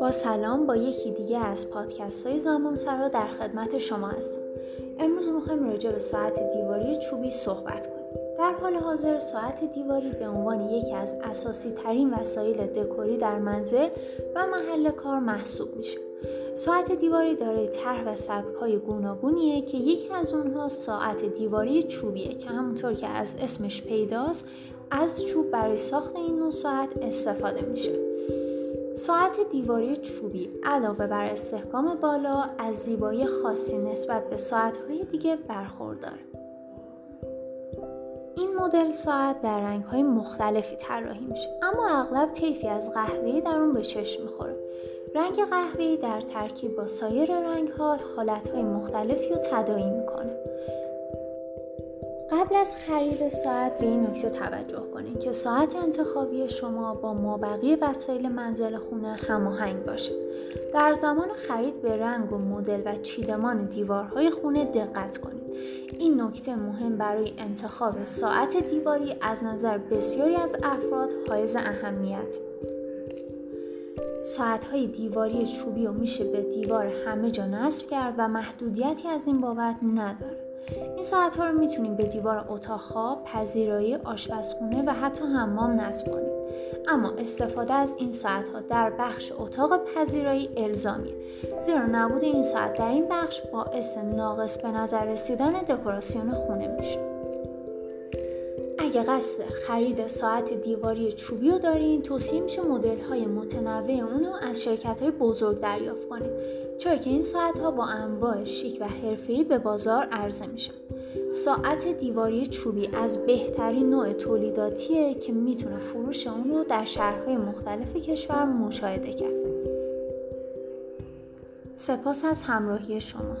با سلام با یکی دیگه از پادکست های زمان سرا در خدمت شما هستیم امروز می‌خوایم راجع به ساعت دیواری چوبی صحبت کنیم. در حال حاضر ساعت دیواری به عنوان یکی از اساسی ترین وسایل دکوری در منزل و محل کار محسوب میشه. ساعت دیواری دارای طرح و سبک های گوناگونیه که یکی از اونها ساعت دیواری چوبیه که همونطور که از اسمش پیداست از چوب برای ساخت این نوع ساعت استفاده میشه ساعت دیواری چوبی علاوه بر استحکام بالا از زیبایی خاصی نسبت به ساعتهای دیگه برخوردار. این مدل ساعت در رنگهای مختلفی طراحی میشه اما اغلب طیفی از قهوه‌ای در اون به چشم می‌خوره رنگ قهوه‌ای در ترکیب با سایر رنگها حالتهای مختلفی رو تداعی می‌کنه قبل از خرید ساعت به این نکته توجه کنید که ساعت انتخابی شما با مابقی وسایل منزل خونه هماهنگ باشه. در زمان خرید به رنگ و مدل و چیدمان دیوارهای خونه دقت کنید. این نکته مهم برای انتخاب ساعت دیواری از نظر بسیاری از افراد حائز اهمیت. ساعت های دیواری چوبی رو میشه به دیوار همه جا نصب کرد و محدودیتی از این بابت نداره. این ساعت ها رو می‌تونیم به دیوار اتاق خواب، پذیرایی، آشپزخونه و حتی حمام نصب کنیم. اما استفاده از این ساعت ها در بخش اتاق پذیرایی الزامیه زیرا نبود این ساعت در این بخش باعث ناقص به نظر رسیدن دکوراسیون خونه میشه. اگه قصد خرید ساعت دیواری چوبی رو دارین توصیه میشه مدل های متنوع اون رو از شرکت های بزرگ دریافت کنید چرا که این ساعت ها با انواع شیک و حرفه‌ای به بازار عرضه میشن. ساعت دیواری چوبی از بهترین نوع تولیداتیه که می‌تونه فروش اون رو در شهرهای مختلف کشور مشاهده کرد. سپاس از همراهی شما.